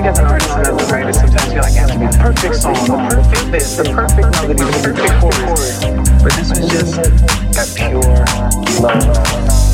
right? And as a writer, sometimes you're like, has to be the perfect song, the perfect this, the perfect melody, the perfect chorus. But this was just that pure love.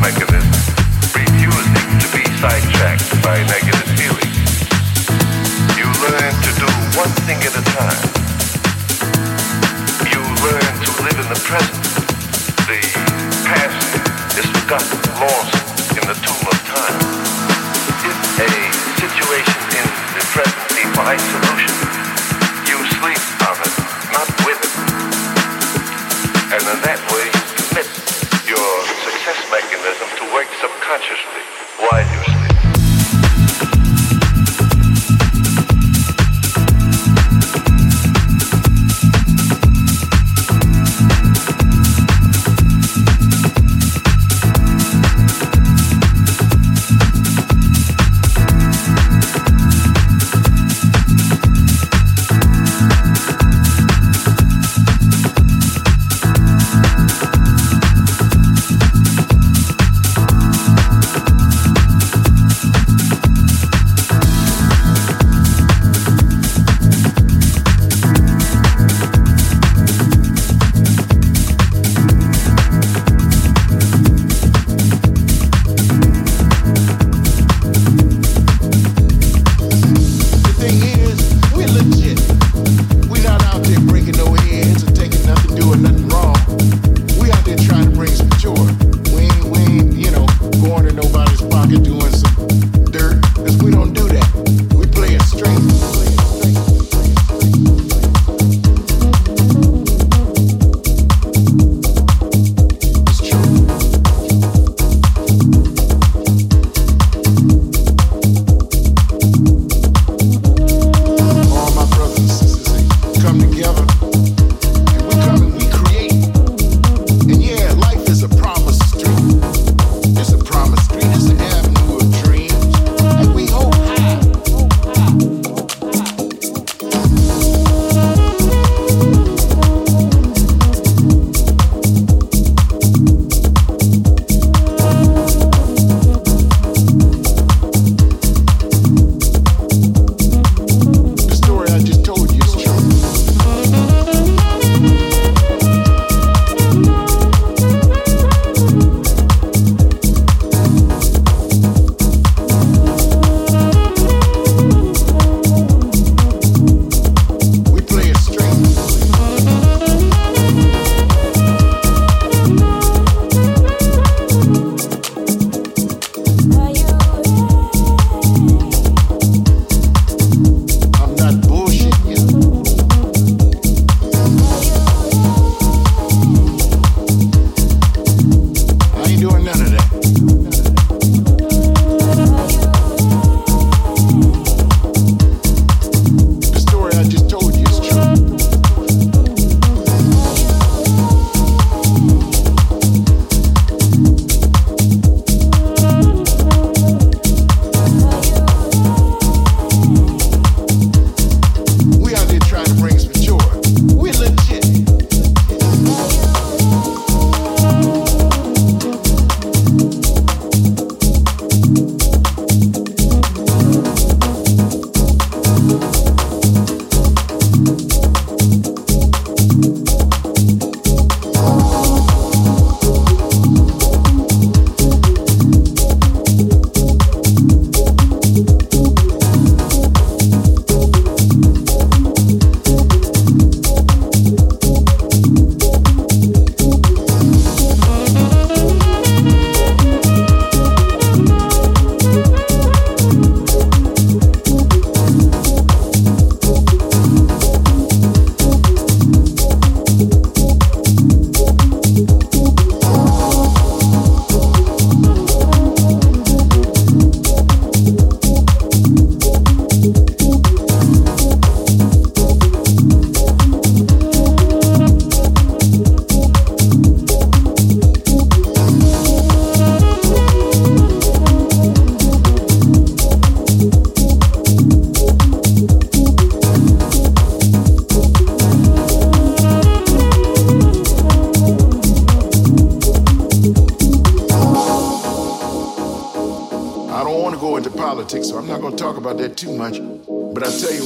mechanism, refusing to be sidetracked by negative feelings. You learn to do one thing at a time. You learn to live in the present. The past is forgotten, lost in the of time. If a situation in the present you sleep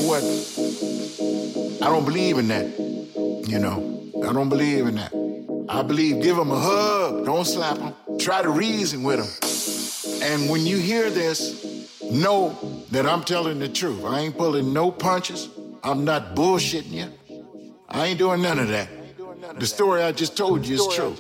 what, I don't believe in that. You know, I don't believe in that. I believe give them a hug, don't slap them. Try to reason with them. And when you hear this, know that I'm telling the truth. I ain't pulling no punches. I'm not bullshitting you. I ain't doing none of that. The story I just told you is true.